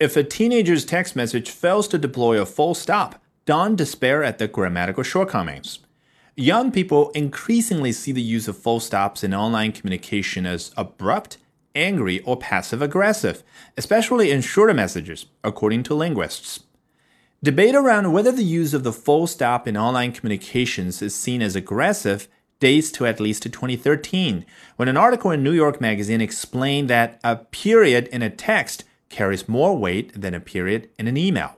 If a teenager's text message fails to deploy a full stop, don't despair at the grammatical shortcomings. Young people increasingly see the use of full stops in online communication as abrupt, angry, or passive aggressive, especially in shorter messages, according to linguists. Debate around whether the use of the full stop in online communications is seen as aggressive dates to at least 2013, when an article in New York Magazine explained that a period in a text carries more weight than a period in an email.